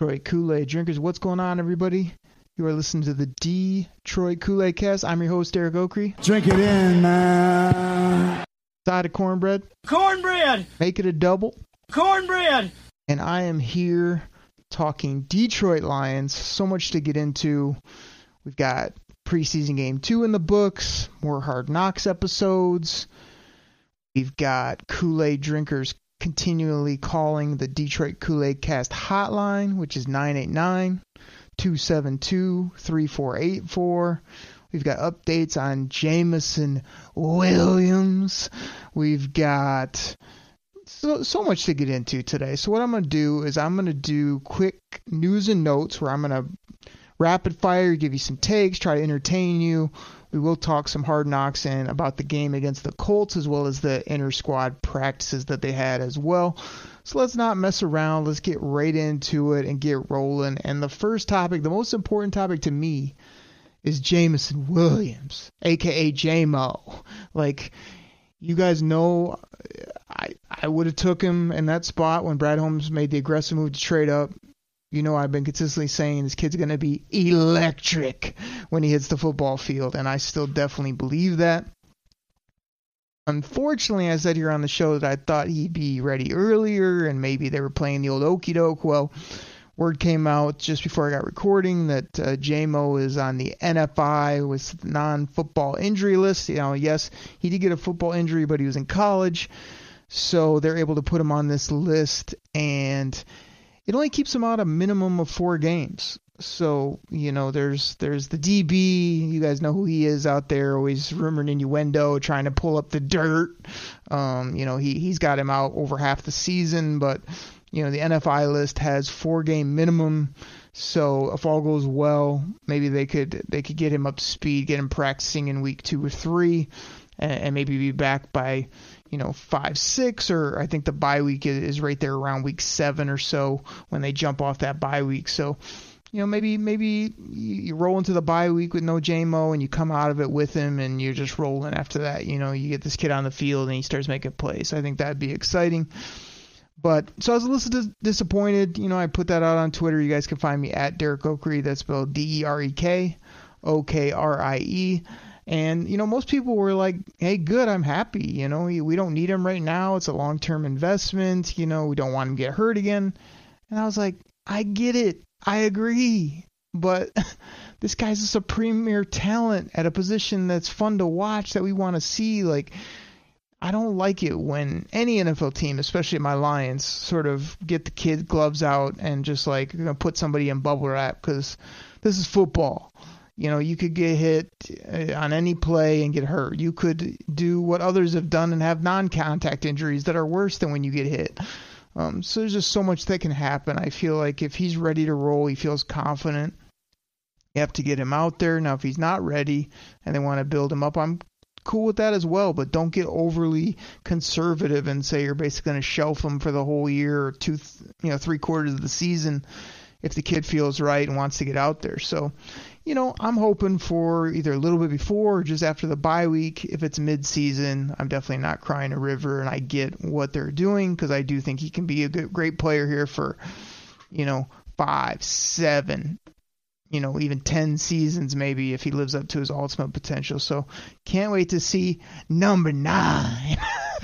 Detroit Kool-Aid drinkers. What's going on, everybody? You are listening to the Detroit Kool-Aid cast. I'm your host, Derek Okrie. Drink it in, man. Side of cornbread. Cornbread! Make it a double. Cornbread! and I am here talking Detroit Lions. So much to get into. We've got preseason game two in the books, more Hard Knocks episodes. We've got Kool Aid drinkers continually calling the Detroit Kool Aid Cast hotline, which is 989 272 3484. We've got updates on Jameson Williams. We've got so so much to get into today. So what I'm going to do is I'm going to do quick news and notes where I'm going to rapid fire give you some takes, try to entertain you. We will talk some hard knocks and about the game against the Colts as well as the inner squad practices that they had as well. So let's not mess around. Let's get right into it and get rolling. And the first topic, the most important topic to me is Jameson Williams, aka JMO. Like you guys know I I would have took him in that spot when Brad Holmes made the aggressive move to trade up. You know I've been consistently saying this kid's going to be electric when he hits the football field, and I still definitely believe that. Unfortunately, I said here on the show that I thought he'd be ready earlier, and maybe they were playing the old okey doke. Well, word came out just before I got recording that uh, JMO is on the NFI with non-football injury list. You know, yes, he did get a football injury, but he was in college, so they're able to put him on this list, and it only keeps him out a minimum of four games. So you know, there's there's the DB. You guys know who he is out there, always rumored innuendo, trying to pull up the dirt. Um, you know, he he's got him out over half the season, but you know the NFI list has four game minimum. So if all goes well, maybe they could they could get him up speed, get him practicing in week two or three, and, and maybe be back by you know five six or I think the bye week is, right there around week seven or so when they jump off that bye week. So you know maybe maybe you roll into the bye week with no JMO and you come out of it with him and you're just rolling after that. You know you get this kid on the field and he starts making plays. I think that'd be exciting. But so I was a little dis- disappointed. You know, I put that out on Twitter. You guys can find me at Derek Okrie. That's spelled D E R E K O K R I E. And you know, most people were like, "Hey, good, I'm happy. You know, we don't need him right now. It's a long-term investment. You know, we don't want him to get hurt again." And I was like, "I get it. I agree. But this guy's a premier talent at a position that's fun to watch that we want to see. Like, I don't like it when any NFL team, especially my Lions, sort of get the kid gloves out and just like you know, put somebody in bubble wrap because this is football. You know, you could get hit uh, on any play and get hurt. You could do what others have done and have non-contact injuries that are worse than when you get hit. Um, so there's just so much that can happen. I feel like if he's ready to roll, he feels confident. You have to get him out there. Now, if he's not ready and they want to build him up, I'm cool with that as well. But don't get overly conservative and say you're basically going to shelf him for the whole year or two, you know, three quarters of the season. if the kid feels right and wants to get out there. So, you know, I'm hoping for either a little bit before or just after the bye week. If it's mid-season, I'm definitely not crying a river, and I get what they're doing because I do think he can be a good, great player here for, you know, five, seven, you know, even 10 seasons maybe if he lives up to his ultimate potential. So can't wait to see number nine,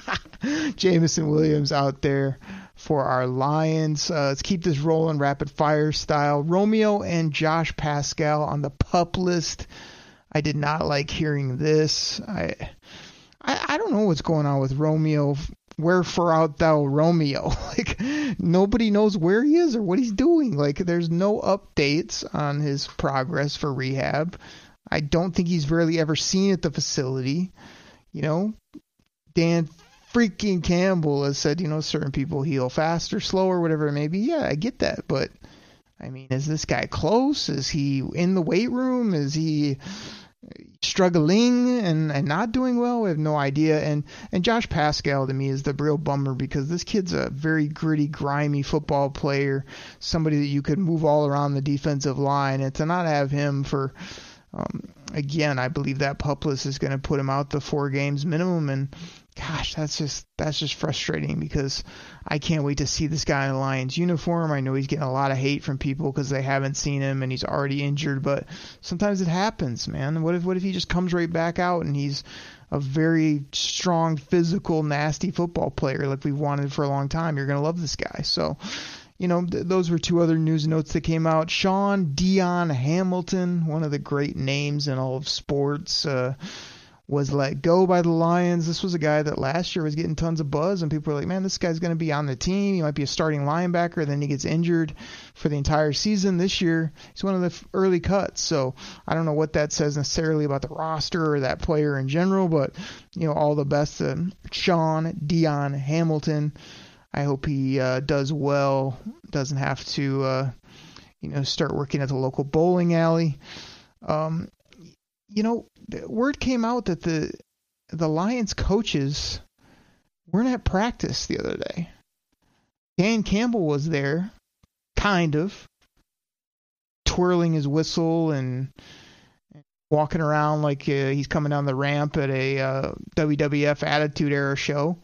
Jameson Williams out there for our Lions. Uh, let's keep this rolling rapid fire style. Romeo and Josh Paschal on the pup list. I did not like hearing this. I, I, I don't know what's going on with Romeo. Wherefore art thou, Romeo? like nobody knows where he is or what he's doing. Like there's no updates on his progress for rehab. I don't think he's really ever seen at the facility. You know, Dan freaking Campbell has said, you know, certain people heal faster, slower, whatever it may be. Yeah, I get that, but I mean, is this guy close? Is he in the weight room? Is he struggling and, and not doing well? We have no idea. And and Josh Paschal to me is the real bummer because this kid's a very gritty, grimy football player, somebody that you could move all around the defensive line, and to not have him for um, again, I believe that pup list is going to put him out the four games minimum, and gosh, that's just that's just frustrating because I can't wait to see this guy in a Lions uniform. I know he's getting a lot of hate from people because they haven't seen him and he's already injured, but sometimes it happens, man. What if what if he just comes right back out and he's a very strong, physical, nasty football player like we've wanted for a long time? You're gonna love this guy. So. You know, th- those were two other news notes that came out. Shaun Dion Hamilton, one of the great names in all of sports, uh, was let go by the Lions. This was a guy that last year was getting tons of buzz, and people were like, man, this guy's going to be on the team. He might be a starting linebacker. Then he gets injured for the entire season. This year, he's one of the early cuts. So I don't know what that says necessarily about the roster or that player in general, but, you know, all the best to Shaun Dion Hamilton. I hope he uh, does well, doesn't have to, uh, you know, start working at the local bowling alley. Um, you know, word came out that the the Lions coaches weren't at practice the other day. Dan Campbell was there, kind of, twirling his whistle and walking around like uh, he's coming down the ramp at a uh, WWF Attitude Era show.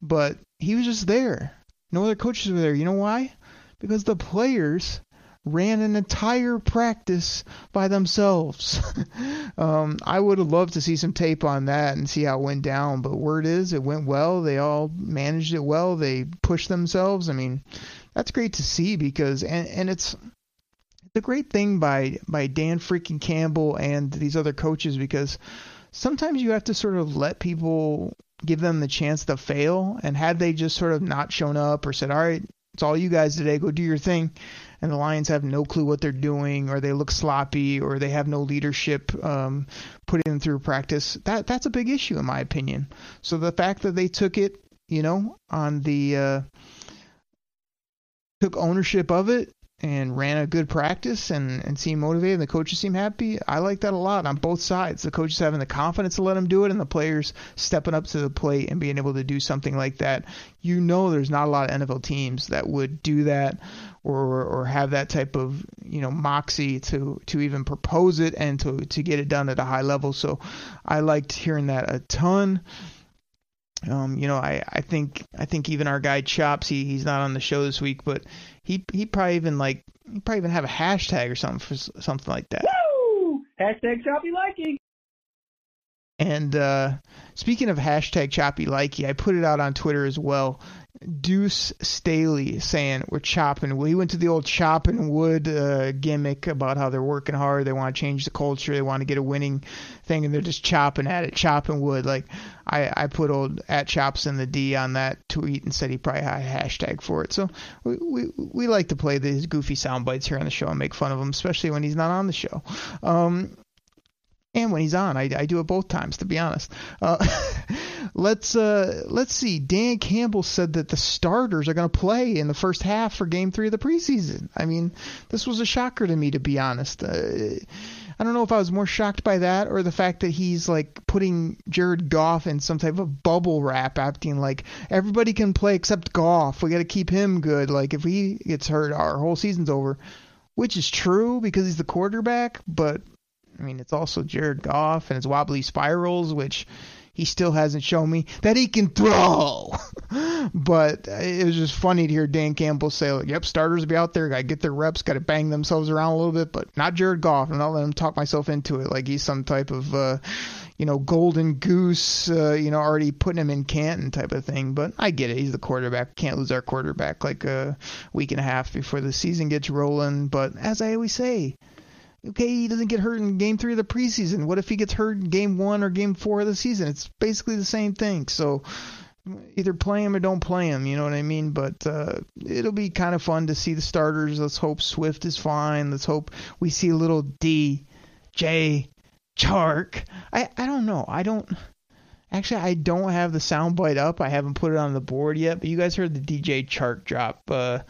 But he was just there. No other coaches were there. You know why? Because the players ran an entire practice by themselves. um, I would have loved to see some tape on that and see how it went down, but word is it went well. They all managed it well. They pushed themselves. I mean, that's great to see because and and it's a great thing by by Dan freaking Campbell and these other coaches because sometimes you have to sort of let people give them the chance to fail and had they just sort of not shown up or said all right it's all you guys today go do your thing and the Lions have no clue what they're doing, or they look sloppy, or they have no leadership um, putting them through practice. That that's a big issue in my opinion. So the fact that they took it, you know, on the uh, took ownership of it and ran a good practice and, and seemed motivated and the coaches seem happy. I like that a lot on both sides. The coaches having the confidence to let them do it and the players stepping up to the plate and being able to do something like that. You know there's not a lot of NFL teams that would do that or or have that type of, you know, moxie to to even propose it and to to get it done at a high level. So I liked hearing that a ton. Um, you know, I, I think I think even our guy Chops, he, he's not on the show this week, but he he probably even like he probably even have a hashtag or something for something like that. Woo! Hashtag choppy likey. And uh, speaking of hashtag choppy likey, I put it out on Twitter as well. Deuce Staley saying we're chopping. Well, he went to the old chopping wood uh, gimmick about how they're working hard, they want to change the culture, they want to get a winning thing, and they're just chopping at it, chopping wood. Like I, I put old at chops in the D on that tweet and said he probably had a hashtag for it. So we we, we like to play these goofy sound bites here on the show and make fun of him, especially when he's not on the show. Um, and when he's on. I, I do it both times, to be honest. Uh, let's uh, let's see. Dan Campbell said that the starters are going to play in the first half for Game Three of the preseason. I mean, this was a shocker to me, to be honest. Uh, I don't know if I was more shocked by that or the fact that he's like putting Jared Goff in some type of bubble wrap, acting like everybody can play except Goff. We got to keep him good. Like if he gets hurt, our whole season's over, which is true because he's the quarterback. But I mean, it's also Jared Goff and his wobbly spirals, which he still hasn't shown me that he can throw. but it was just funny to hear Dan Campbell say, like, "Yep, starters will be out there. Got to get their reps. Got to bang themselves around a little bit, but not Jared Goff. I'm not letting him talk myself into it like he's some type of." Uh, you know, golden goose, uh, you know, already putting him in Canton type of thing. But I get it. He's the quarterback. Can't lose our quarterback like a week and a half before the season gets rolling. But as I always say, okay, he doesn't get hurt in game three of the preseason. What if he gets hurt in game one or game four of the season? It's basically the same thing. So either play him or don't play him. You know what I mean? But uh, it'll be kind of fun to see the starters. Let's hope Swift is fine. Let's hope we see a little D, J, Chark. I I don't know. I don't. Actually, I don't have the soundbite up. I haven't put it on the board yet. But you guys heard the DJ Chark drop. Uh,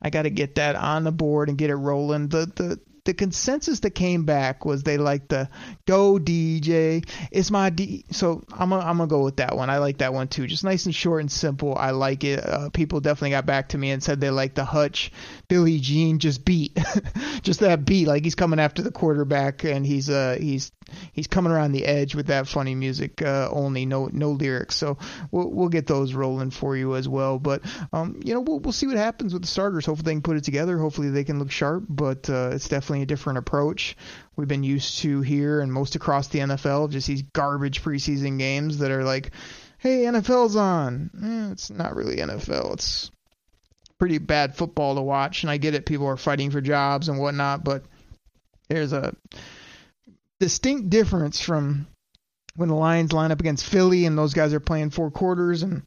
I got to get that on the board and get it rolling. The the the consensus that came back was they like the go DJ. It's my D. So I'm gonna, I'm gonna go with that one. I like that one too. Just nice and short and simple. I like it. Uh, people definitely got back to me and said they like the Hutch Billie Jean just beat, just that beat. Like he's coming after the quarterback and he's uh he's he's coming around the edge with that funny music uh, only, no no lyrics. So we'll we'll get those rolling for you as well. But um you know we'll we'll see what happens with the starters. Hopefully they can put it together. Hopefully they can look sharp. But uh, it's definitely a different approach we've been used to here and most across the NFL. Just these garbage preseason games that are like, hey, NFL's on. Eh, it's not really NFL. It's pretty bad football to watch. And I get it, people are fighting for jobs and whatnot, but there's a distinct difference from when the Lions line up against Philly and those guys are playing four quarters and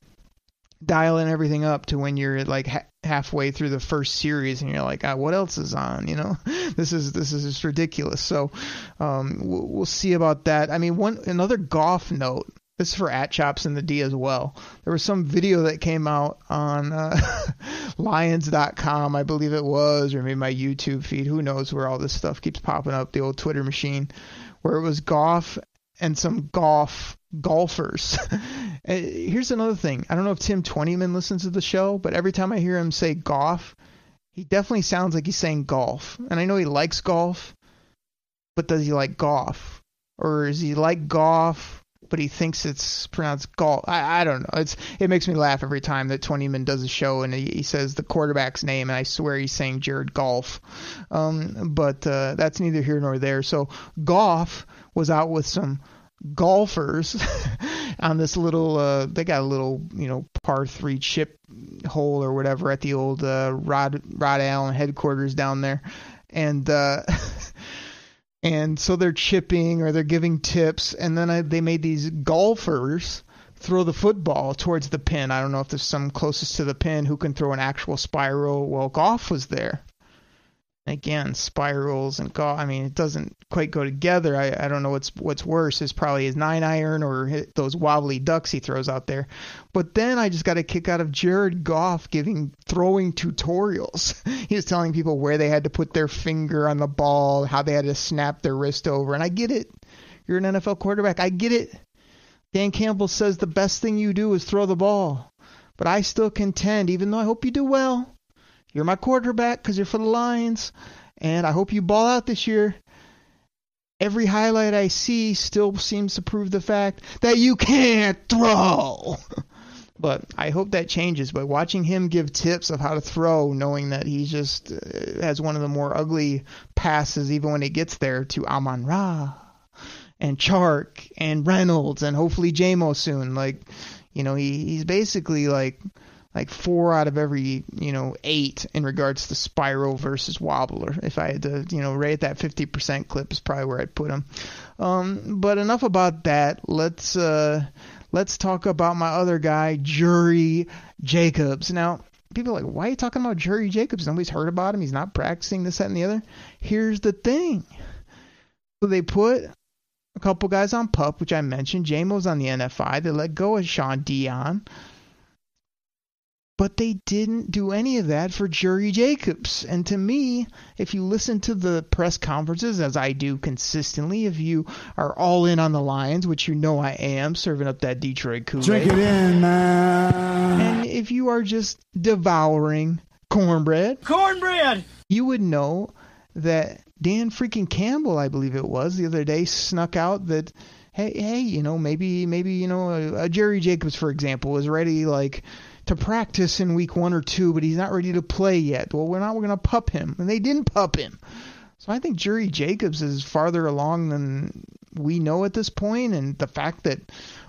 dialing everything up to when you're like ha- halfway through the first series and you're like, ah, what else is on? You know, this is this is just ridiculous. So um, we'll, we'll see about that. I mean, one another Goff note. This is for at chops in the D as well. There was some video that came out on uh, Lions.com, I believe it was, or maybe my YouTube feed. Who knows where all this stuff keeps popping up? The old Twitter machine, where it was Goff and some golf golfers. Here's another thing. I don't know if Tim Twentyman listens to the show, but every time I hear him say golf, he definitely sounds like he's saying golf. And I know he likes golf, but does he like golf? Or is he like golf, but he thinks it's pronounced golf? I, I don't know. It's it makes me laugh every time that Twentyman does a show and he, he says the quarterback's name, and I swear he's saying Jared Golf. Um, but uh, that's neither here nor there. So Goff was out with some golfers on this little uh they got a little you know par three chip hole or whatever at the old uh rod rod allen headquarters down there and uh and so they're chipping or they're giving tips. And then I, they made these golfers throw the football towards the pin. I don't know if there's some closest to the pin who can throw an actual spiral well golf was there again spirals and golf i mean it doesn't quite go together. I, I don't know what's what's worse is probably his nine iron or those wobbly ducks he throws out there. But then i just got a kick out of jared goff giving throwing tutorials. He was telling people where they had to put their finger on the ball how they had to snap their wrist over. And i get it. You're an nfl quarterback. I get it. Dan campbell says the best thing you do is throw the ball. But i still contend even though i hope you do well you're my quarterback because you're for the Lions, and I hope you ball out this year. Every highlight I see still seems to prove the fact that you can't throw. but I hope that changes. But watching him give tips of how to throw, knowing that he just uh, has one of the more ugly passes, even when he gets there, to Amon Ra and Chark and Reynolds and hopefully JMO soon. Like, you know, he, he's basically like like four out of every you know eight in regards to spiral versus wobbler. If I had to you know rate that 50% clip is probably where I'd put him. Um, but enough about that. Let's uh, let's talk about my other guy, Jury Jacobs. Now people are like, why are you talking about Jury Jacobs? Nobody's heard about him. He's not practicing this, that, and the other. Here's the thing. So they put a couple guys on pup, which I mentioned. JMO's on the NFI. They let go of Shaun Dion But they didn't do any of that for Jerry Jacobs. And to me, if you listen to the press conferences, as I do consistently, if you are all in on the Lions, which you know I am, serving up that Detroit Kool-Aid. Drink it in, man. And if you are just devouring cornbread, Cornbread! you would know that Dan freaking Campbell, I believe it was, the other day snuck out that hey, hey, you know, maybe maybe you know, a, a Jerry Jacobs for example was ready like to practice in week 1 or 2, but he's not ready to play yet. Well, we're not we're going to pup him. And they didn't pup him. So I think Jerry Jacobs is farther along than we know at this point and the fact that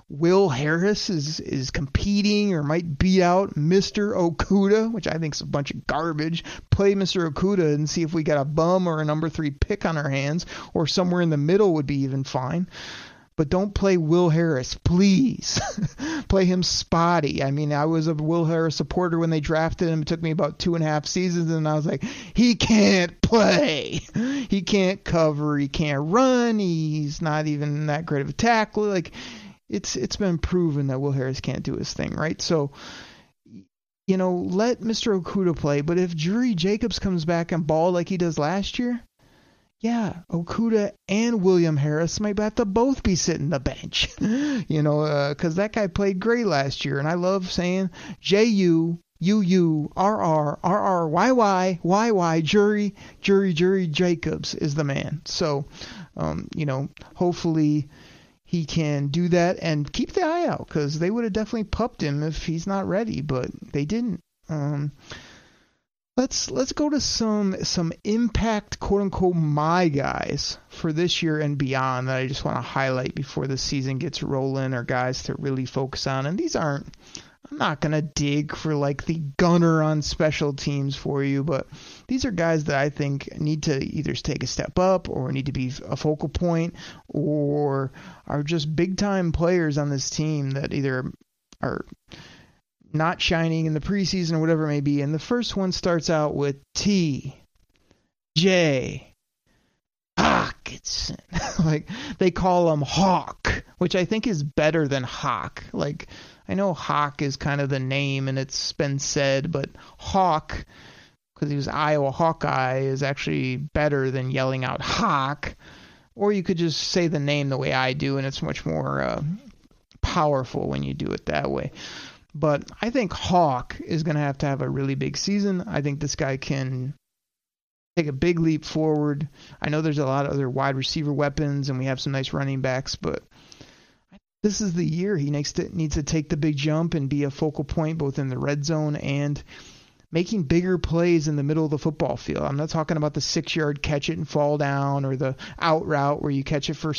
Will Harris is is competing or might beat out Mr. Okudah, which I think is a bunch of garbage. Play Mr. Okudah and see if we got a bum or a number three pick on our hands, or somewhere in the middle would be even fine. But don't play Will Harris, please. play him spotty. I mean, I was a Will Harris supporter when they drafted him. It took me about two and a half seasons, and I was like, he can't play. He can't cover. He can't run. He's not even that great of a tackler. Like it's it's been proven that Will Harris can't do his thing, right? So you know, let Mr. Okudah play, but if Jerry Jacobs comes back and ball like he does last year, yeah, Okudah and William Harris might have to both be sitting the bench, you know, because uh, that guy played great last year, and I love saying J U U U R R R R Y Y Y Y Jury Jury Jury Jacobs is the man. So, um, you know, hopefully he can do that and keep the eye out because they would have definitely pupped him if he's not ready, but they didn't. Um, let's let's go to some some impact quote unquote my guys for this year and beyond that I just want to highlight before the season gets rolling or guys to really focus on. And these aren't I'm not gonna dig for like the gunner on special teams for you, but these are guys that I think need to either take a step up or need to be a focal point or are just big time players on this team that either are not shining in the preseason or whatever it may be. And the first one starts out with T J Hockenson. like they call him Hawk, which I think is better than Hawk. Like I know Hawk is kind of the name and it's been said, but Hawk, because he was Iowa Hawkeye, is actually better than yelling out Hawk. Or you could just say the name the way I do, and it's much more uh, powerful when you do it that way. But I think Hawk is going to have to have a really big season. I think this guy can take a big leap forward. I know there's a lot of other wide receiver weapons, and we have some nice running backs, but this is the year he needs to needs to take the big jump and be a focal point both in the red zone and making bigger plays in the middle of the football field. I'm not talking about the six yard catch it and fall down or the out route where you catch it for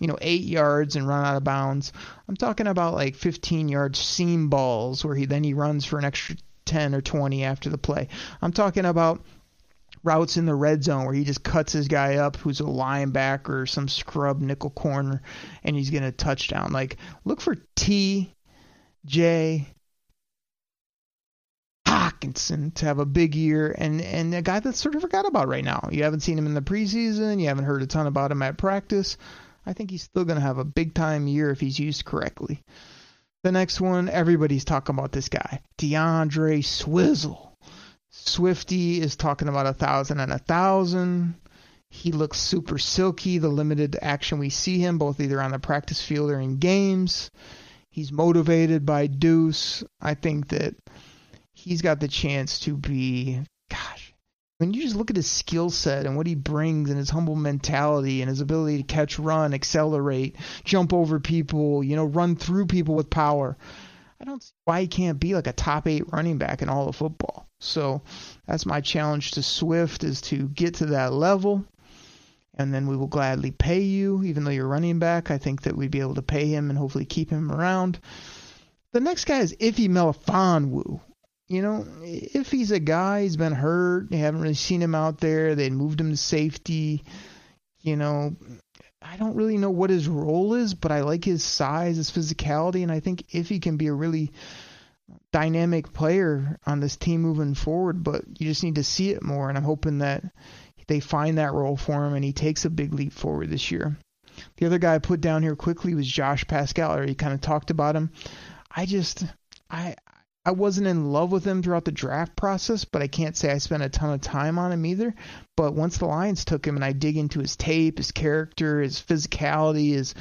you know eight yards and run out of bounds. I'm talking about like 15 yard seam balls where he then he runs for an extra 10 or 20 after the play. I'm talking about routes in the red zone where he just cuts his guy up who's a linebacker or some scrub nickel corner and he's going to touchdown. Like look for T J Hockenson to have a big year and and a guy that's sort of forgot about right now. You haven't seen him in the preseason, you haven't heard a ton about him at practice. I think he's still going to have a big time year if he's used correctly. The next one, everybody's talking about this guy, D'Andre Swizzle. Swifty is talking about a thousand and a thousand. He looks super silky. The limited action we see him, both either on the practice field or in games. He's motivated by Deuce. I think that he's got the chance to be, gosh, when you just look at his skill set and what he brings and his humble mentality and his ability to catch, run, accelerate, jump over people, you know, run through people with power. I don't see why he can't be like a top eight running back in all of football. So that's my challenge to Swift is to get to that level, and then we will gladly pay you, even though you're running back. I think that we'd be able to pay him and hopefully keep him around. The next guy is Iffy Melifonwu. You know, if he's a guy, he's been hurt. they haven't really seen him out there. They moved him to safety. You know, I don't really know what his role is, but I like his size, his physicality, and I think if he can be a really dynamic player on this team moving forward, but you just need to see it more, and I'm hoping that they find that role for him and he takes a big leap forward this year. The other guy I put down here quickly was Josh Paschal. I already kind of talked about him. I just I I wasn't in love with him throughout the draft process, but I can't say I spent a ton of time on him either. But once the Lions took him and I dig into his tape, his character, his physicality, his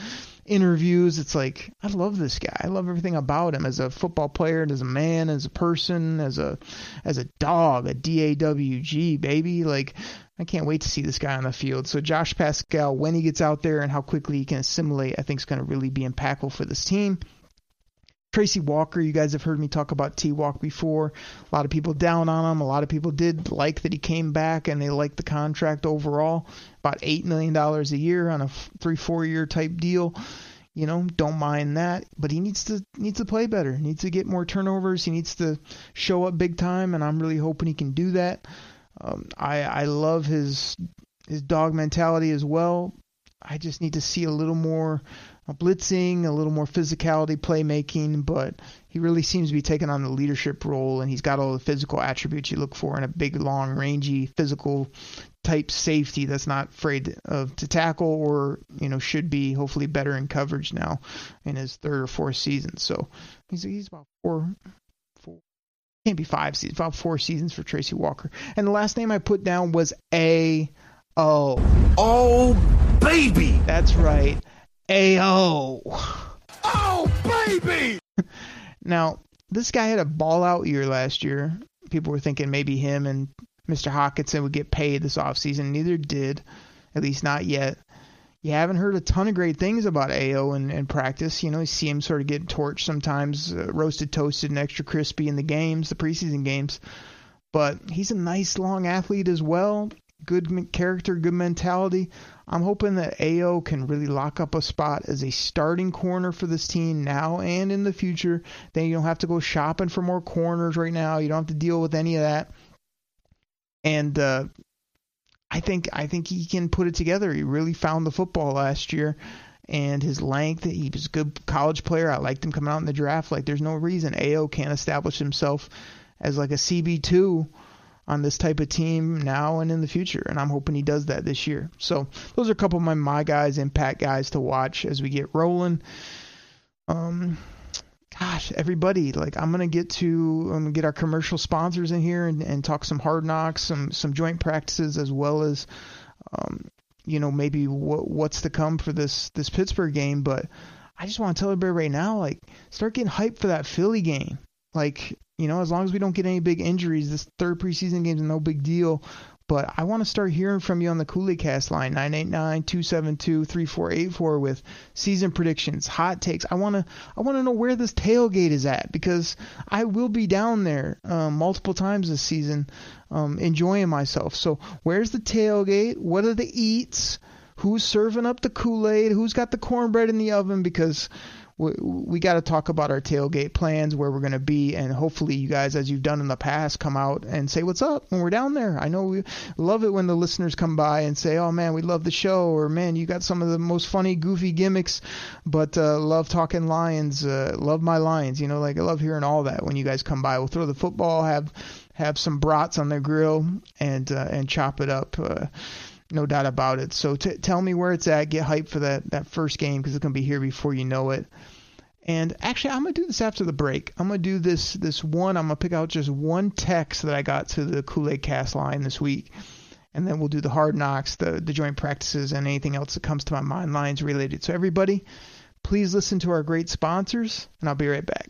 interviews, it's like I love this guy. I love everything about him as a football player, and as a man, as a person, as a as a dog, a D A W G baby. Like I can't wait to see this guy on the field. So Josh Paschal, when he gets out there and how quickly he can assimilate, I think is going to really be impactful for this team. Tracy Walker, you guys have heard me talk about T Walk before. A lot of people down on him. A lot of people did like that he came back and they liked the contract overall. About $8 million a year on a three, four year type deal. You know, don't mind that, but he needs to needs to play better. Needs to get more turnovers. He needs to show up big time, and I'm really hoping he can do that. Um, I I love his his dog mentality as well. I just need to see a little more blitzing, a little more physicality, playmaking, but he really seems to be taking on the leadership role, and he's got all the physical attributes you look for in a big, long, rangy, physical type safety that's not afraid of to tackle or you know should be hopefully better in coverage now in his third or fourth season. So he's he's about four four can't be five seasons about four seasons for Tracy Walker. And the last name I put down was A O. Oh baby. That's right. AO. Oh, baby! now, this guy had a ball out year last year. People were thinking maybe him and Mr. Hockenson would get paid this offseason. Neither did, at least not yet. You haven't heard a ton of great things about AO in, in practice. You know, you see him sort of get torched sometimes, uh, roasted, toasted, and extra crispy in the games, the preseason games. But he's a nice, long athlete as well. Good character, good mentality. I'm hoping that AO can really lock up a spot as a starting corner for this team now and in the future. Then you don't have to go shopping for more corners right now. You don't have to deal with any of that. And uh, I think I think he can put it together. He really found the football last year, and his length. He was a good college player. I liked him coming out in the draft. Like there's no reason AO can't establish himself as like a CB two on this type of team now and in the future. And I'm hoping he does that this year. So those are a couple of my my guys, impact guys to watch as we get rolling. Um, gosh, everybody, like I'm gonna get to I'm get our commercial sponsors in here and, and talk some hard knocks, some some joint practices as well as um, you know maybe what what's to come for this this Pittsburgh game. But I just want to tell everybody right now, like start getting hyped for that Philly game. Like you know, as long as we don't get any big injuries, this third preseason game is no big deal. But I want to start hearing from you on the Kool Aid Cast line, 989-272-3484 with season predictions, hot takes. I want to I want to know where this tailgate is at because I will be down there um, multiple times this season um, enjoying myself. So where's the tailgate? What are the eats? Who's serving up the Kool-Aid? Who's got the cornbread in the oven? Because we, we got to talk about our tailgate plans, where we're going to be, and hopefully you guys, as you've done in the past, come out and say what's up when we're down there. I know we love it when the listeners come by and say, "Oh man, we love the show," or "Man, you got some of the most funny, goofy gimmicks," but uh, love talking Lions, uh, love my Lions. You know, like I love hearing all that when you guys come by. We'll throw the football, have have some brats on the grill, and uh, and chop it up. Uh, no doubt about it. So t- tell me where it's at. Get hyped for that that first game because it's gonna be here before you know it. And actually, I'm gonna do this after the break. I'm gonna do this this one. I'm gonna pick out just one text that I got to the Kool Aid Cast line this week, and then we'll do the hard knocks, the the joint practices, and anything else that comes to my mind lines related. So everybody, please listen to our great sponsors, and I'll be right back.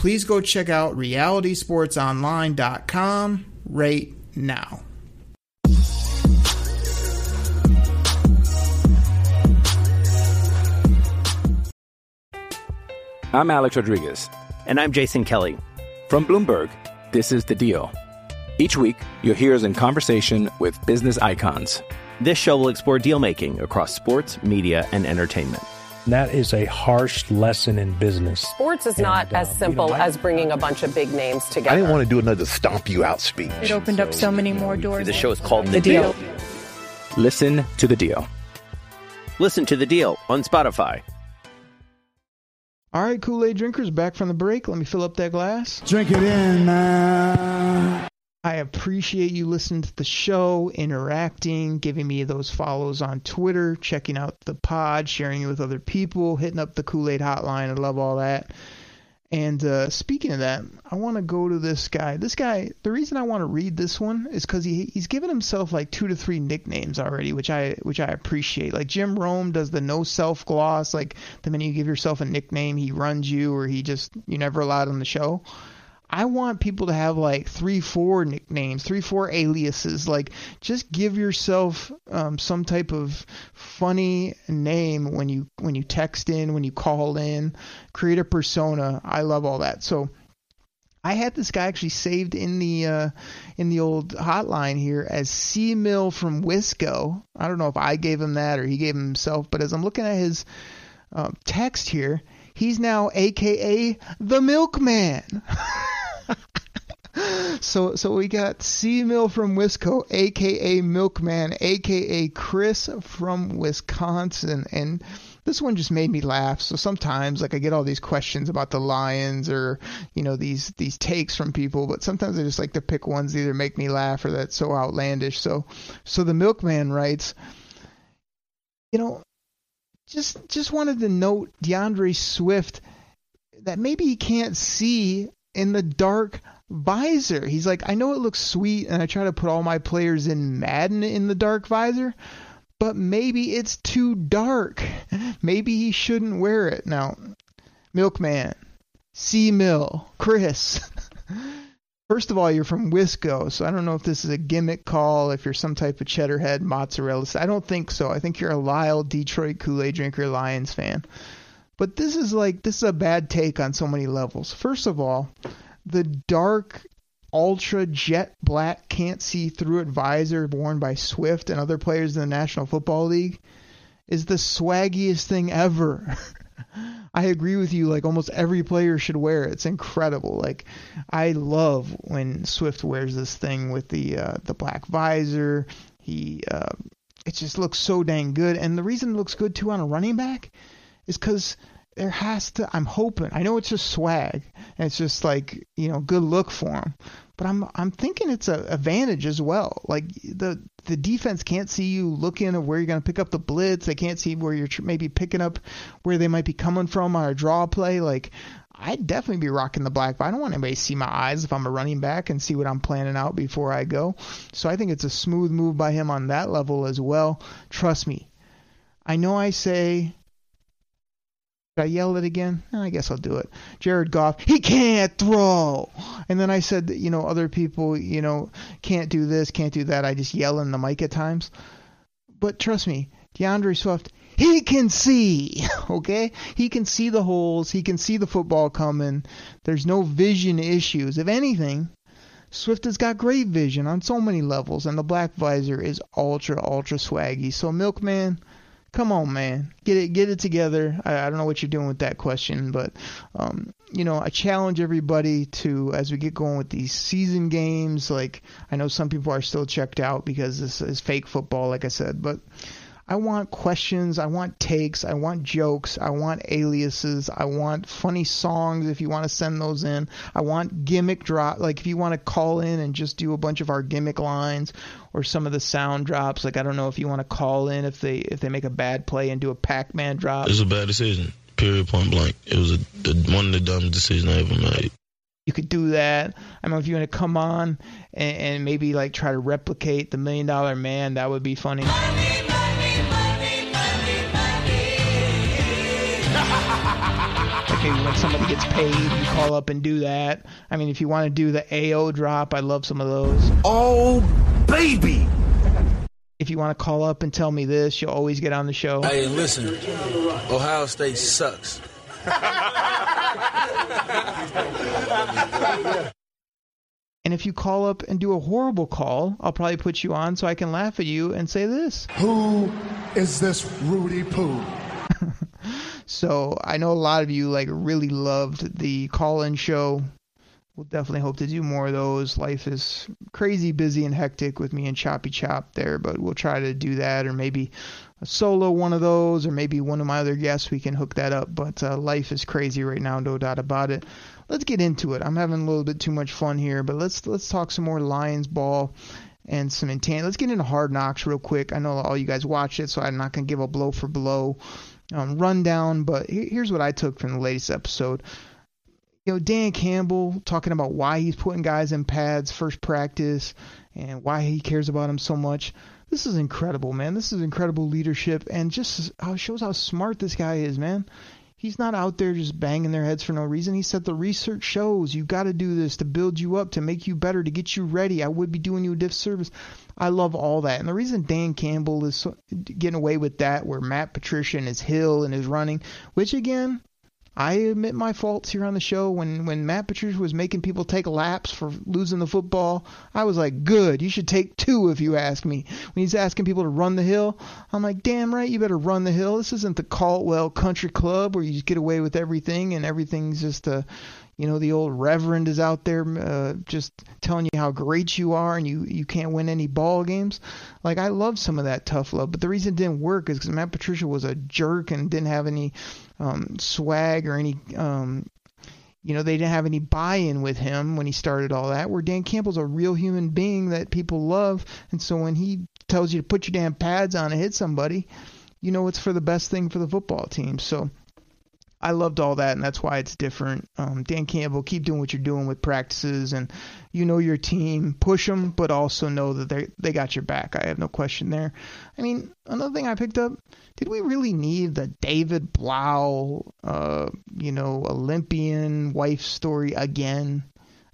Please go check out realitysportsonline.com right now. I'm Alex Rodriguez. And I'm Jason Kelly. From Bloomberg, this is The Deal. Each week, you'll hear us in conversation with business icons. This show will explore deal making across sports, media, and entertainment. That is a harsh lesson in business. Sports is not And, uh, as simple you know, I- as bringing a bunch of big names together. I didn't want to do another stomp you out speech. It opened up so many more doors. The show is called The, The deal. Deal. Listen to The Deal. Listen to The Deal on Spotify. All right, Kool Aid drinkers, back from the break. Let me fill up that glass. Drink it in, man. I appreciate you listening to the show, interacting, giving me those follows on Twitter, checking out the pod, sharing it with other people, hitting up the Kool Aid hotline. I love all that. And uh, speaking of that, I want to go to this guy. This guy, the reason I want to read this one is because he he's given himself like two to three nicknames already, which I which I appreciate. Like Jim Rome does the no self gloss, like the minute you give yourself a nickname, he runs you, or he just you never allowed on the show. I want people to have like three, four nicknames, three, four aliases. Like, just give yourself um, some type of funny name when you when you text in, when you call in. Create a persona. I love all that. So. I had this guy actually saved in the uh, in the old hotline here as C Mill from Wisco. I don't know if I gave him that or he gave him himself, but as I'm looking at his uh, text here, he's now AKA the Milkman. so so we got C Mill from Wisco, aka Milkman, aka Chris from Wisconsin, and this one just made me laugh. So sometimes like I get all these questions about the Lions or you know these these takes from people, but sometimes I just like to pick ones that either make me laugh or that's so outlandish. So so the Milkman writes, you know, just just wanted to note D'Andre Swift that maybe he can't see in the dark visor. He's like, I know it looks sweet, and I try to put all my players in Madden in the dark visor, but maybe it's too dark. Maybe he shouldn't wear it. Now, Milkman, C Mill, Chris. First of all, you're from Wisco, so I don't know if this is a gimmick call, if you're some type of cheddarhead mozzarella. I don't think so. I think you're a Lyle Detroit Kool-Aid drinker Lions fan. But this is like this is a bad take on so many levels. First of all, the dark ultra jet black can't see through visor worn by Swift and other players in the National Football League is the swaggiest thing ever. I agree with you. Like almost every player should wear it. It's incredible. Like I love when Swift wears this thing with the uh, the black visor. He uh, it just looks so dang good. And the reason it looks good too on a running back is because there has to. I'm hoping. I know it's just swag it's just like you know good look for him. But I'm I'm thinking it's a advantage as well. Like the the defense can't see you looking at where you're going to pick up the blitz. They can't see where you're tr- maybe picking up where they might be coming from on a draw play. Like I'd definitely be rocking the black. But I don't want anybody to see my eyes if I'm a running back and see what I'm planning out before I go. So I think it's a smooth move by him on that level as well. Trust me. I know I say I yell it again? Eh, I guess I'll do it. Jared Goff, he can't throw. And then I said you know, other people, you know, can't do this, can't do that. I just yell in the mic at times. But trust me, D'Andre Swift, he can see, okay? He can see the holes. He can see the football coming. There's no vision issues. If anything, Swift has got great vision on so many levels, and the black visor is ultra, ultra swaggy. So, Milkman, come on, man, get it, get it together. I, I don't know what you're doing with that question, but um, you know, I challenge everybody to as we get going with these season games. Like, I know some people are still checked out because this is fake football, like I said, but. I want questions, I want takes, I want jokes, I want aliases, I want funny songs if you want to send those in. I want gimmick drop like if you want to call in and just do a bunch of our gimmick lines or some of the sound drops. Like I don't know if you want to call in if they if they make a bad play and do a Pac-Man drop. It was a bad decision. Period. Point blank. It was a, the, one of the dumbest decisions I ever made. You could do that. I mean, if you want to come on and, and maybe like try to replicate the Million Dollar Man, that would be funny. Like like when somebody gets paid, you call up and do that. I mean, if you want to do the AO drop, I love some of those. Oh, baby! If you want to call up and tell me this, you'll always get on the show. Hey, listen, Ohio State sucks. And if you call up and do a horrible call, I'll probably put you on so I can laugh at you and say this. Who is this Rudy Poo? So I know a lot of you like really loved the call-in show. We'll definitely hope to do more of those. Life is crazy busy and hectic with me and Choppy Chop there, but we'll try to do that or maybe a solo one of those or maybe one of my other guests we can hook that up. But uh, life is crazy right now, no doubt about it let's get into it. I'm having a little bit too much fun here, but let's let's talk some more Lions ball and some intent. Let's get into Hard Knocks real quick. I know all you guys watched it, so I'm not gonna give a blow for blow um, rundown. But here's what I took from the latest episode. You know, Dan Campbell talking about why he's putting guys in pads first practice and why he cares about them so much. This is incredible, man. This is incredible leadership and just how shows how smart this guy is, man. He's not out there just banging their heads for no reason. He said the research shows you got to do this to build you up, to make you better, to get you ready. I would be doing you a disservice. I love all that. And the reason Dan Campbell is getting away with that, where Matt Patricia and his hill and his running, which again, I admit my faults here on the show. When when Matt Patricia was making people take laps for losing the football, I was like, good. You should take two if you ask me. When he's asking people to run the hill, I'm like, damn right, you better run the hill. This isn't the Caldwell Country Club where you get away with everything and everything's just a you know the old reverend is out there uh, just telling you how great you are and you you can't win any ball games like i love some of that tough love but the reason it didn't work is because matt patricia was a jerk and didn't have any um, swag or any um, you know, they didn't have any buy-in with him when he started all that. Where Dan Campbell's a real human being that people love, and so when he tells you to put your damn pads on and hit somebody, you know it's for the best thing for the football team. So I loved all that, and that's why it's different. Um, Dan Campbell, keep doing what you're doing with practices, and you know your team. Push them, but also know that they they got your back. I have no question there. I mean, another thing I picked up: did we really need the David Blough, uh, you know, Olympian wife story again?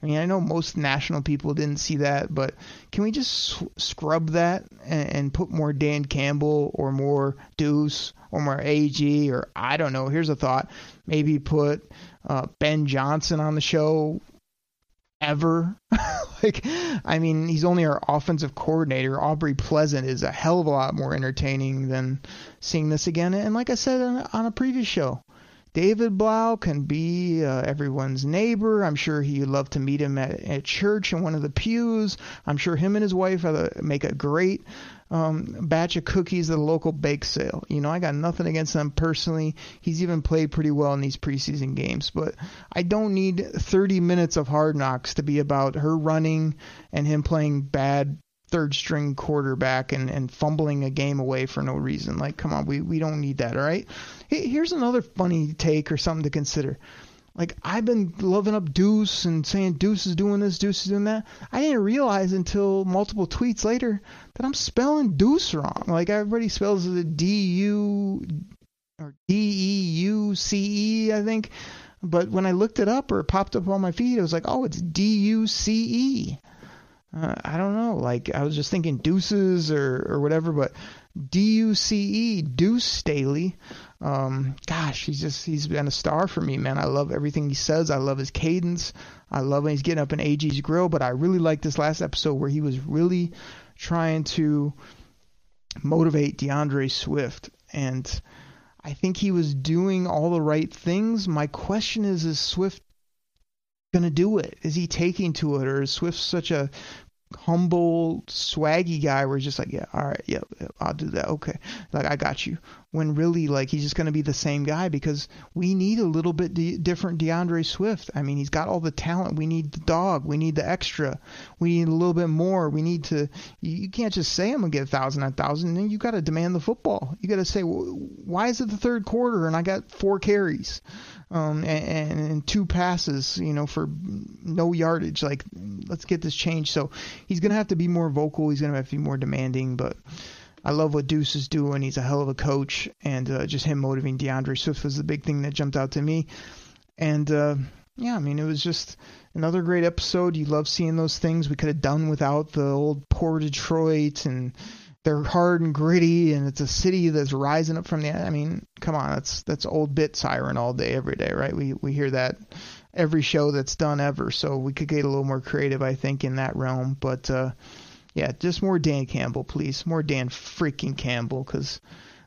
I mean, I know most national people didn't see that, but can we just scrub that and, and put more Dan Campbell or more Deuce or more AG or I don't know. Here's a thought: maybe put uh, Ben Johnson on the show ever. like, I mean, he's only our offensive coordinator. Aubrey Pleasant is a hell of a lot more entertaining than seeing this again. And like I said on, on a previous show, David Blough can be uh, everyone's neighbor. I'm sure he'd love to meet him at, at church in one of the pews. I'm sure him and his wife make a great um, batch of cookies at a local bake sale. You know, I got nothing against them personally. He's even played pretty well in these preseason games, but I don't need 30 minutes of hard knocks to be about her running and him playing bad third string quarterback and, and fumbling a game away for no reason. Like, come on, we, we don't need that, all right? Here's another funny take or something to consider. Like, I've been loving up Deuce and saying Deuce is doing this, Deuce is doing that. I didn't realize until multiple tweets later that I'm spelling Deuce wrong. Like, everybody spells it D U or D E U C E, I think. But when I looked it up or it popped up on my feed, it was like, oh, it's D U C E. Uh, I don't know. Like I was just thinking deuces or or whatever, but D U C E Deuce Staley. Um, gosh, he's just he's been a star for me, man. I love everything he says. I love his cadence. I love when he's getting up in AG's grill. But I really like this last episode where he was really trying to motivate D'Andre Swift, and I think he was doing all the right things. My question is, is Swift gonna do it? Is he taking to it, or is Swift such a humble, swaggy guy where he's just like, yeah, all right, yeah, I'll do that. Okay, like I got you. When really, like he's just going to be the same guy because we need a little bit de- different D'Andre Swift. I mean, he's got all the talent. We need the dog. We need the extra. We need a little bit more. We need to. You, you can't just say I'm gonna get a thousand, a thousand. Then you got to demand the football. You got to say, well, why is it the third quarter and I got four carries? Um, and, and two passes, you know, for no yardage. Like, let's get this changed. So he's going to have to be more vocal. He's going to have to be more demanding. But I love what Deuce is doing. He's a hell of a coach, and uh, just him motivating D'Andre Swift was the big thing that jumped out to me. And uh, yeah, I mean, it was just another great episode. You love seeing those things we could have done without the old poor Detroit and they're hard and gritty and it's a city that's rising up from the I mean, come on, that's that's old bit siren all day every day, right? We we hear that every show that's done ever. So we could get a little more creative I think in that realm, but uh yeah, just more Dan Campbell, please. More Dan freaking Campbell cuz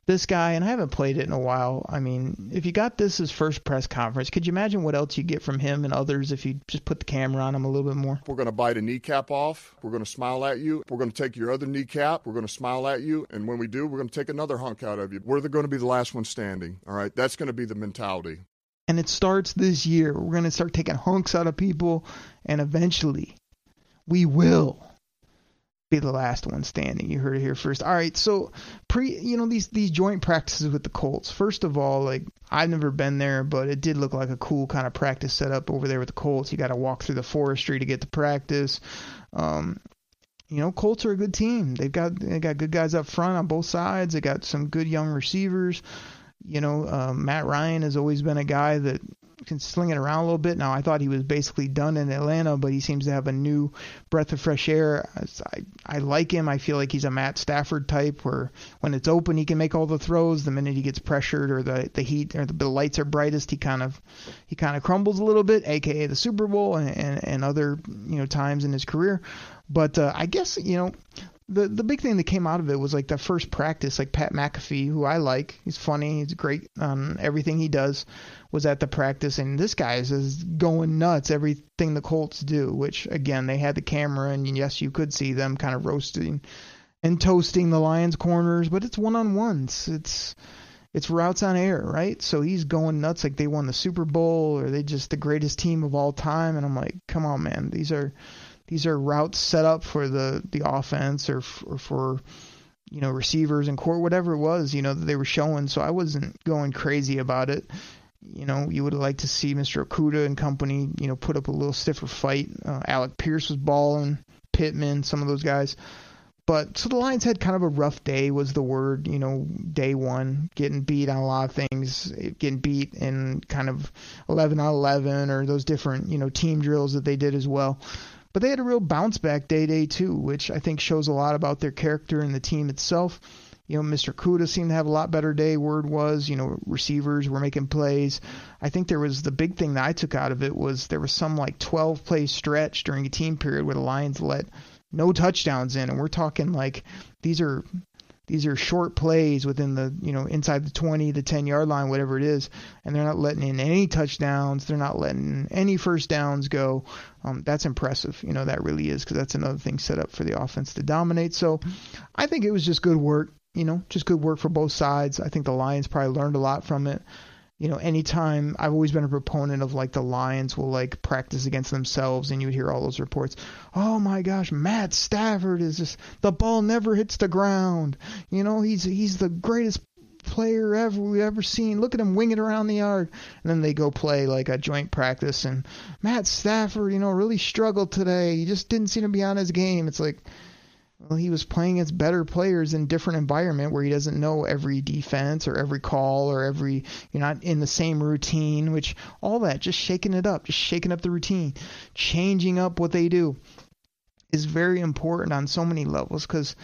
this guy, and I haven't played it in a while. I mean, if you got this his first press conference, could you imagine what else you get from him and others if you just put the camera on him a little bit more? We're going to bite a kneecap off. We're going to smile at you. We're going to take your other kneecap. We're going to smile at you. And when we do, we're going to take another hunk out of you. We're going to be the last one standing. All right. That's going to be the mentality. And it starts this year. We're going to start taking hunks out of people, and eventually we will be the last one standing. You heard it here first. All right, so pre, you know these these joint practices with the Colts. First of all, like I've never been there, but it did look like a cool kind of practice setup over there with the Colts. You got to walk through the forestry to get to practice. Um, you know, Colts are a good team. They've got they got good guys up front on both sides. They got some good young receivers. You know, uh, Matt Ryan has always been a guy that can sling it around a little bit. Now I thought he was basically done in Atlanta, but he seems to have a new breath of fresh air. I I like him. I feel like he's a Matt Stafford type, where when it's open he can make all the throws. The minute he gets pressured or the the heat or the, the lights are brightest, he kind of he kind of crumbles a little bit, aka the Super Bowl and and, and other you know times in his career. But uh, I guess you know the the big thing that came out of it was like that first practice, like Pat McAfee, who I like. He's funny. He's great on everything he does. Was at the practice, and this guy is, is going nuts. Everything the Colts do, which again they had the camera, and yes, you could see them kind of roasting and toasting the Lions corners, but it's one on ones. It's it's routes on air, right? So he's going nuts like they won the Super Bowl or they just the greatest team of all time, and I'm like, come on, man, these are these are routes set up for the the offense or for, or for you know receivers and court whatever it was you know that they were showing. So I wasn't going crazy about it. You know you would liked to see Mr. Okudah and company you know put up a little stiffer fight. Uh, Alec Pierce was balling Pittman some of those guys. But so the Lions had kind of a rough day was the word you know day one getting beat on a lot of things getting beat in kind of 11 on 11 or those different you know team drills that they did as well but they had a real bounce back day day too, which I think shows a lot about their character and the team itself. You know, Mr. Okudah seemed to have a lot better day. Word was, you know, receivers were making plays. I think there was the big thing that I took out of it was there was some like 12 play stretch during a team period where the Lions let no touchdowns in, and we're talking like these are these are short plays within the you know inside the 20 the 10 yard line whatever it is and they're not letting in any touchdowns. They're not letting any first downs go. Um, that's impressive. You know that really is because that's another thing set up for the offense to dominate. So i think it was just good work you know just good work for both sides. I think the lions probably learned a lot from it you know, anytime I've always been a proponent of like the Lions will like practice against themselves, and you would hear all those reports. Oh my gosh, Matt Stafford is just the ball never hits the ground. You know, he's he's the greatest player ever we've ever seen. Look at him winging around the yard, and then they go play like a joint practice, and Matt Stafford, you know, really struggled today. He just didn't seem to be on his game. It's like well, he was playing against better players in different environment where he doesn't know every defense or every call or every you're not in the same routine, which all that just shaking it up, just shaking up the routine, changing up what they do is very important on so many levels because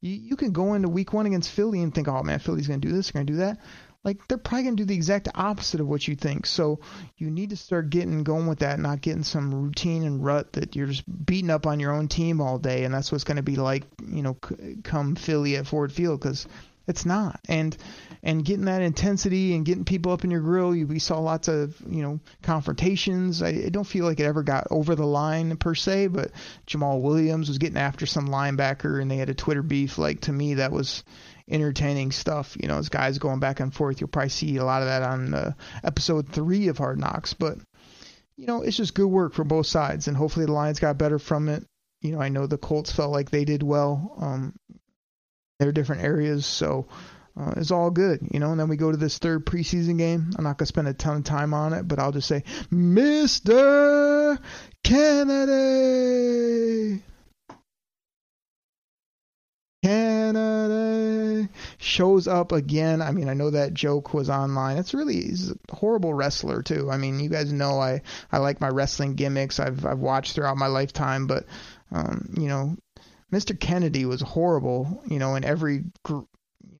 you, you can go into week one against Philly and think, oh man, Philly's going to do this, going to do that like they're probably going to do the exact opposite of what you think. So you need to start getting going with that, not getting some routine and rut that you're just beating up on your own team all day, and that's what's going to be like, you know, come Philly at Ford Field because it's not. And and getting that intensity and getting people up in your grill, you, we saw lots of you know confrontations. I, I don't feel like it ever got over the line per se, but Jamaal Williams was getting after some linebacker, and they had a Twitter beef. Like to me, that was entertaining stuff. You know, as guys going back and forth. You'll probably see a lot of that on uh, episode three of Hard Knocks. But you know, it's just good work for both sides, and hopefully the Lions got better from it. You know, I know the Colts felt like they did well. Um, are different areas, so uh, it's all good, you know. And then we go to this third preseason game. I'm not gonna spend a ton of time on it, but I'll just say, Mr. Kennedy. Kennedy, shows up again. I mean, I know that joke was online. It's really he's a horrible wrestler too. I mean, you guys know I I like my wrestling gimmicks. I've I've watched throughout my lifetime, but um, you know, Mr. Kennedy was horrible. You know, in every you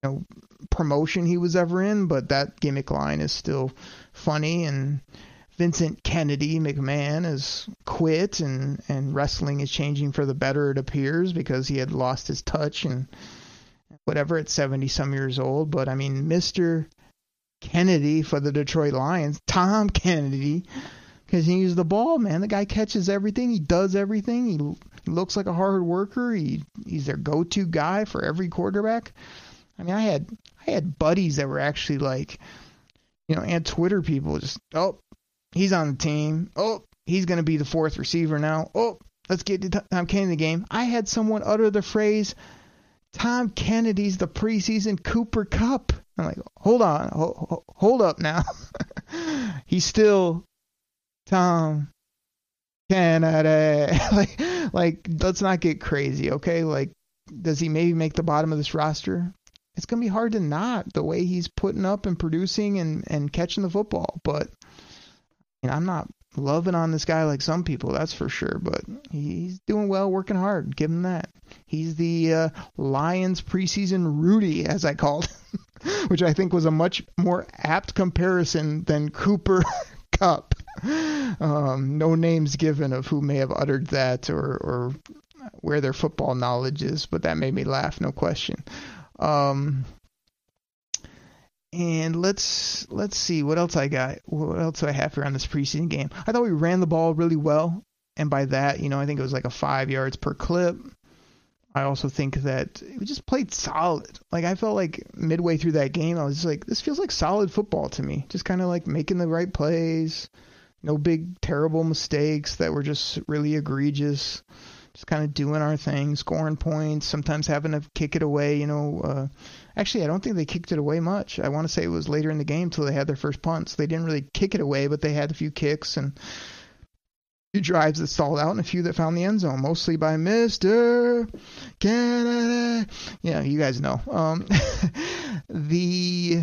know promotion he was ever in, but that gimmick line is still funny and. Vincent Kennedy McMahon has quit and, and wrestling is changing for the better, it appears, because he had lost his touch and whatever at 70 some years old. But I mean, Mr. Kennedy for the Detroit Lions, Tom Kennedy, because he continues the ball, man. The guy catches everything, he does everything, he, looks like a hard worker, he he's their go to guy for every quarterback. I mean, I had I had buddies that were actually like, you know, and Twitter people just, oh, he's on the team. Oh, he's going to be the fourth receiver now. Oh, let's get to Tom Kennedy in the game. I had someone utter the phrase, Tom Kennedy's the preseason Cooper Kupp. I'm like, hold on, hold, hold up now. he's still Tom Kennedy. like, like, let's not get crazy, okay? Like, does he maybe make the bottom of this roster? It's gonna be hard to not the way he's putting up and producing and and catching the football, but I'm not loving on this guy like some people, that's for sure. But he's doing well, working hard. Give him that. He's the uh, Lions preseason Rudy, as I called, him, which I think was a much more apt comparison than Cooper Kupp. Um, no names given of who may have uttered that or, or where their football knowledge is, but that made me laugh, no question. Um, and let's let's see what else I got. What else do I have here on this preseason game? I thought we ran the ball really well, and by that, you know, I think it was like a five yards per clip. I also think that we just played solid. Like I felt like midway through that game, I was just like, this feels like solid football to me. Just kind of like making the right plays, no big terrible mistakes that were just really egregious. Just kind of doing our thing, scoring points, sometimes having to kick it away. You know, uh, Actually, I don't think they kicked it away much. I want to say it was later in the game till they had their first punts. They didn't really kick it away, but they had a few kicks and a few drives that stalled out and a few that found the end zone, mostly by Mister Kennedy. Yeah, you guys know. Um, the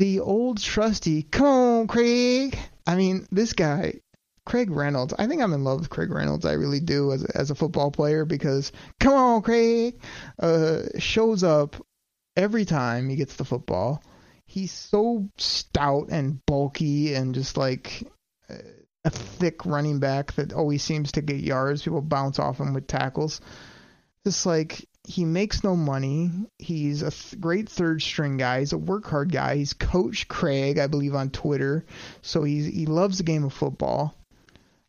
the old trusty, come on, Craig. I mean, this guy Craig Reynolds. I think I'm in love with Craig Reynolds. I really do as as a football player because come on, Craig, uh, shows up every time he gets the football. He's so stout and bulky and just like a thick running back that always seems to get yards. People bounce off him with tackles. Just like he makes no money. He's a th- great third string guy. He's a work hard guy. He's Coach Craig, I believe, on Twitter. So he's he loves the game of football.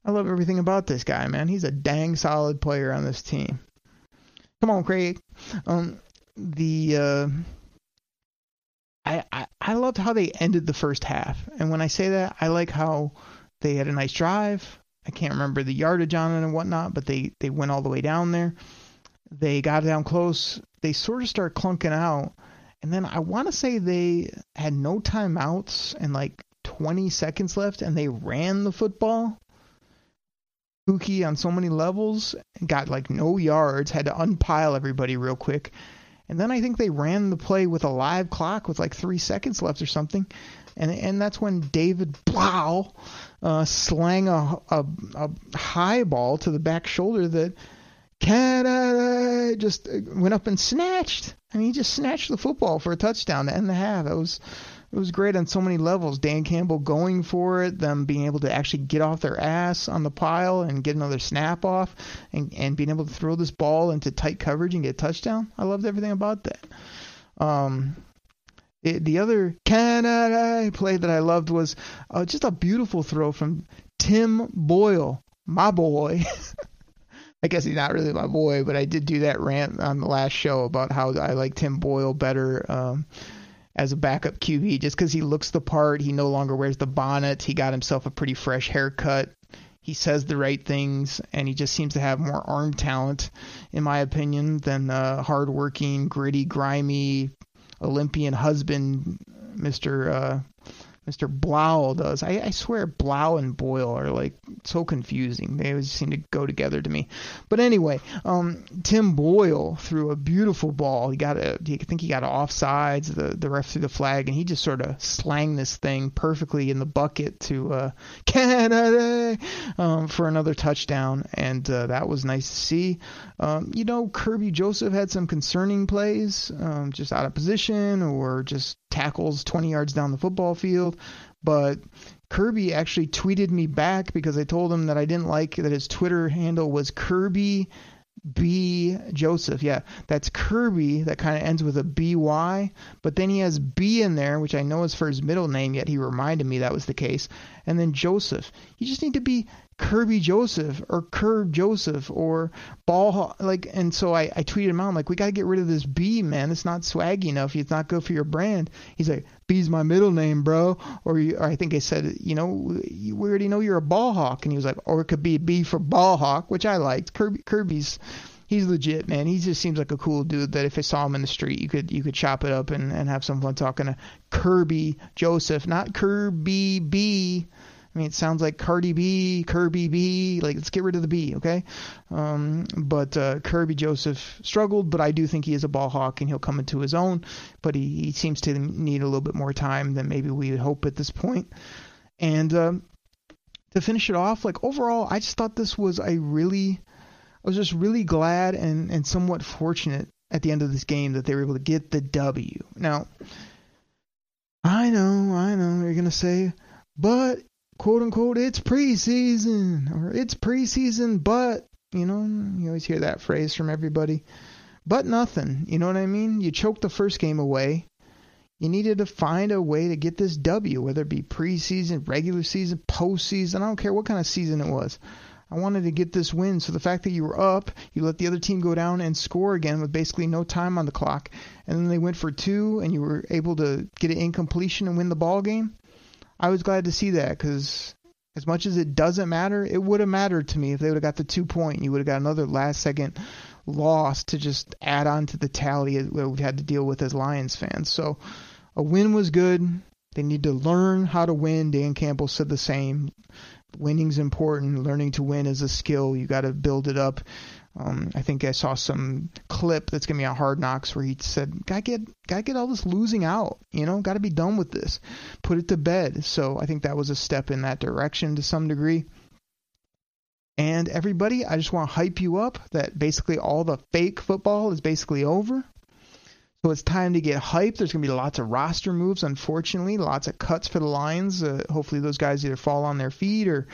I love everything about this guy, man. He's a dang solid player on this team. Come on, Craig. Um, the uh, I, I I loved how they ended the first half, and when I say that, I like how they had a nice drive. I can't remember the yardage on it and whatnot, but they they went all the way down there. They got down close. They sort of start clunking out, and then I want to say they had no timeouts and like 20 seconds left, and they ran the football spooky on so many levels. Got like no yards, had to unpile everybody real quick. And then I think they ran the play with a live clock with like three seconds left or something. And and that's when David Blough uh, slang a, a, a high ball to the back shoulder that Kennedy just went up and snatched. I mean, he just snatched the football for a touchdown to end the half. That was it was great on so many levels. Dan Campbell going for it, them being able to actually get off their ass on the pile and get another snap off, and, and being able to throw this ball into tight coverage and get a touchdown. I loved everything about that. Um, it, the other Kennedy play that I loved was uh, just a beautiful throw from Tim Boyle, my boy. I guess he's not really my boy, but I did do that rant on the last show about how I like Tim Boyle better. Um, as a backup QB just because he looks the part. He no longer wears the bonnet. He got himself a pretty fresh haircut. He says the right things, and he just seems to have more arm talent, in my opinion, than uh, hardworking, gritty, grimy Olympian husband, Mister uh, Mr. Blough does. I, I swear Blough and Boyle are like so confusing. They always seem to go together to me. But anyway, um, Tim Boyle threw a beautiful ball. He got a, I think he got offsides. The the ref threw the flag, and he just sort of slanged this thing perfectly in the bucket to uh, Kennedy um, for another touchdown, and uh, that was nice to see. Um, you know, Kerby Joseph had some concerning plays, um, just out of position or just tackles 20 yards down the football field. But Kerby actually tweeted me back because I told him that I didn't like that his Twitter handle was Kerby B Joseph. Yeah, that's Kerby. That kind of ends with a B Y, but then he has B in there, which I know is for his middle name. Yet he reminded me that was the case. And then Joseph. You just need to be Kerby Joseph or Curb Joseph or Ball like and so I, I tweeted him out I'm like we got to get rid of this B man it's not swaggy enough it's not good for your brand he's like B's my middle name bro. Or, or I think I said you know we already know you're a ball hawk. And he was like or it could be B for ball hawk which I liked. Kerby, Kerby's he's legit man. He just seems like a cool dude that if I saw him in the street you could you could chop it up and, and have some fun talking to Kerby Joseph not Kerby B Mean, it sounds like Cardi B, Kerby B. Like, let's get rid of the B, okay? Um, but uh, Kerby Joseph struggled, but I do think he is a ball hawk and he'll come into his own. But he, he seems to need a little bit more time than maybe we would hope at this point. And um, to finish it off, like overall, I just thought this was a really, I was just really glad and, and somewhat fortunate at the end of this game that they were able to get the W. Now, I know, I know, you're going to say, but quote unquote it's preseason or it's preseason but you know you always hear that phrase from everybody but nothing you know what i mean you choked the first game away you needed to find a way to get this w whether it be preseason regular season postseason i don't care what kind of season it was I wanted to get this win. So the fact that you were up, you let the other team go down and score again with basically no time on the clock, and then they went for two, and you were able to get an incompletion and win the ball game. I was glad to see that because as much as it doesn't matter, it would have mattered to me if they would have got the two point. You would have got another last second loss to just add on to the tally that we've had to deal with as Lions fans. So a win was good. They need to learn how to win. Dan Campbell said the same. Winning's important. Learning to win is a skill. You got to build it up. Um, I think I saw some clip that's gonna be on Hard Knocks where he said, "Gotta get, gotta get all this losing out. You know, gotta be done with this. Put it to bed." So I think that was a step in that direction to some degree. And everybody, I just want to hype you up that basically all the fake football is basically over. So it's time to get hyped. There's going to be lots of roster moves, unfortunately, lots of cuts for the Lions. Uh, hopefully, those guys either fall on their feet or,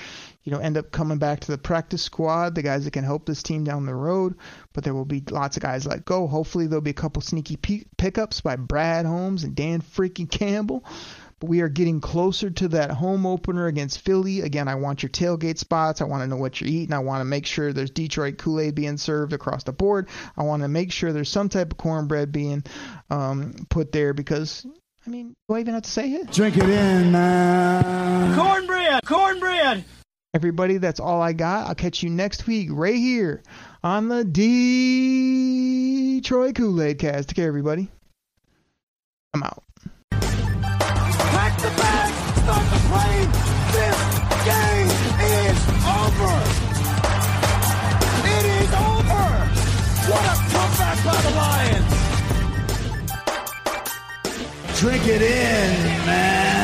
you know, end up coming back to the practice squad, the guys that can help this team down the road. But there will be lots of guys let go. Hopefully, there'll be a couple sneaky p- pickups by Brad Holmes and Dan freaking Campbell. But we are getting closer to that home opener against Philly. Again, I want your tailgate spots. I want to know what you're eating. I want to make sure there's Detroit Kool Aid being served across the board. I want to make sure there's some type of cornbread being um, put there because I mean, do I even have to say it? Drink it in, man. Cornbread, cornbread. Everybody, that's all I got. I'll catch you next week right here on the Detroit Kool Aid Cast. Take care, everybody. I'm out. Drink it in, man.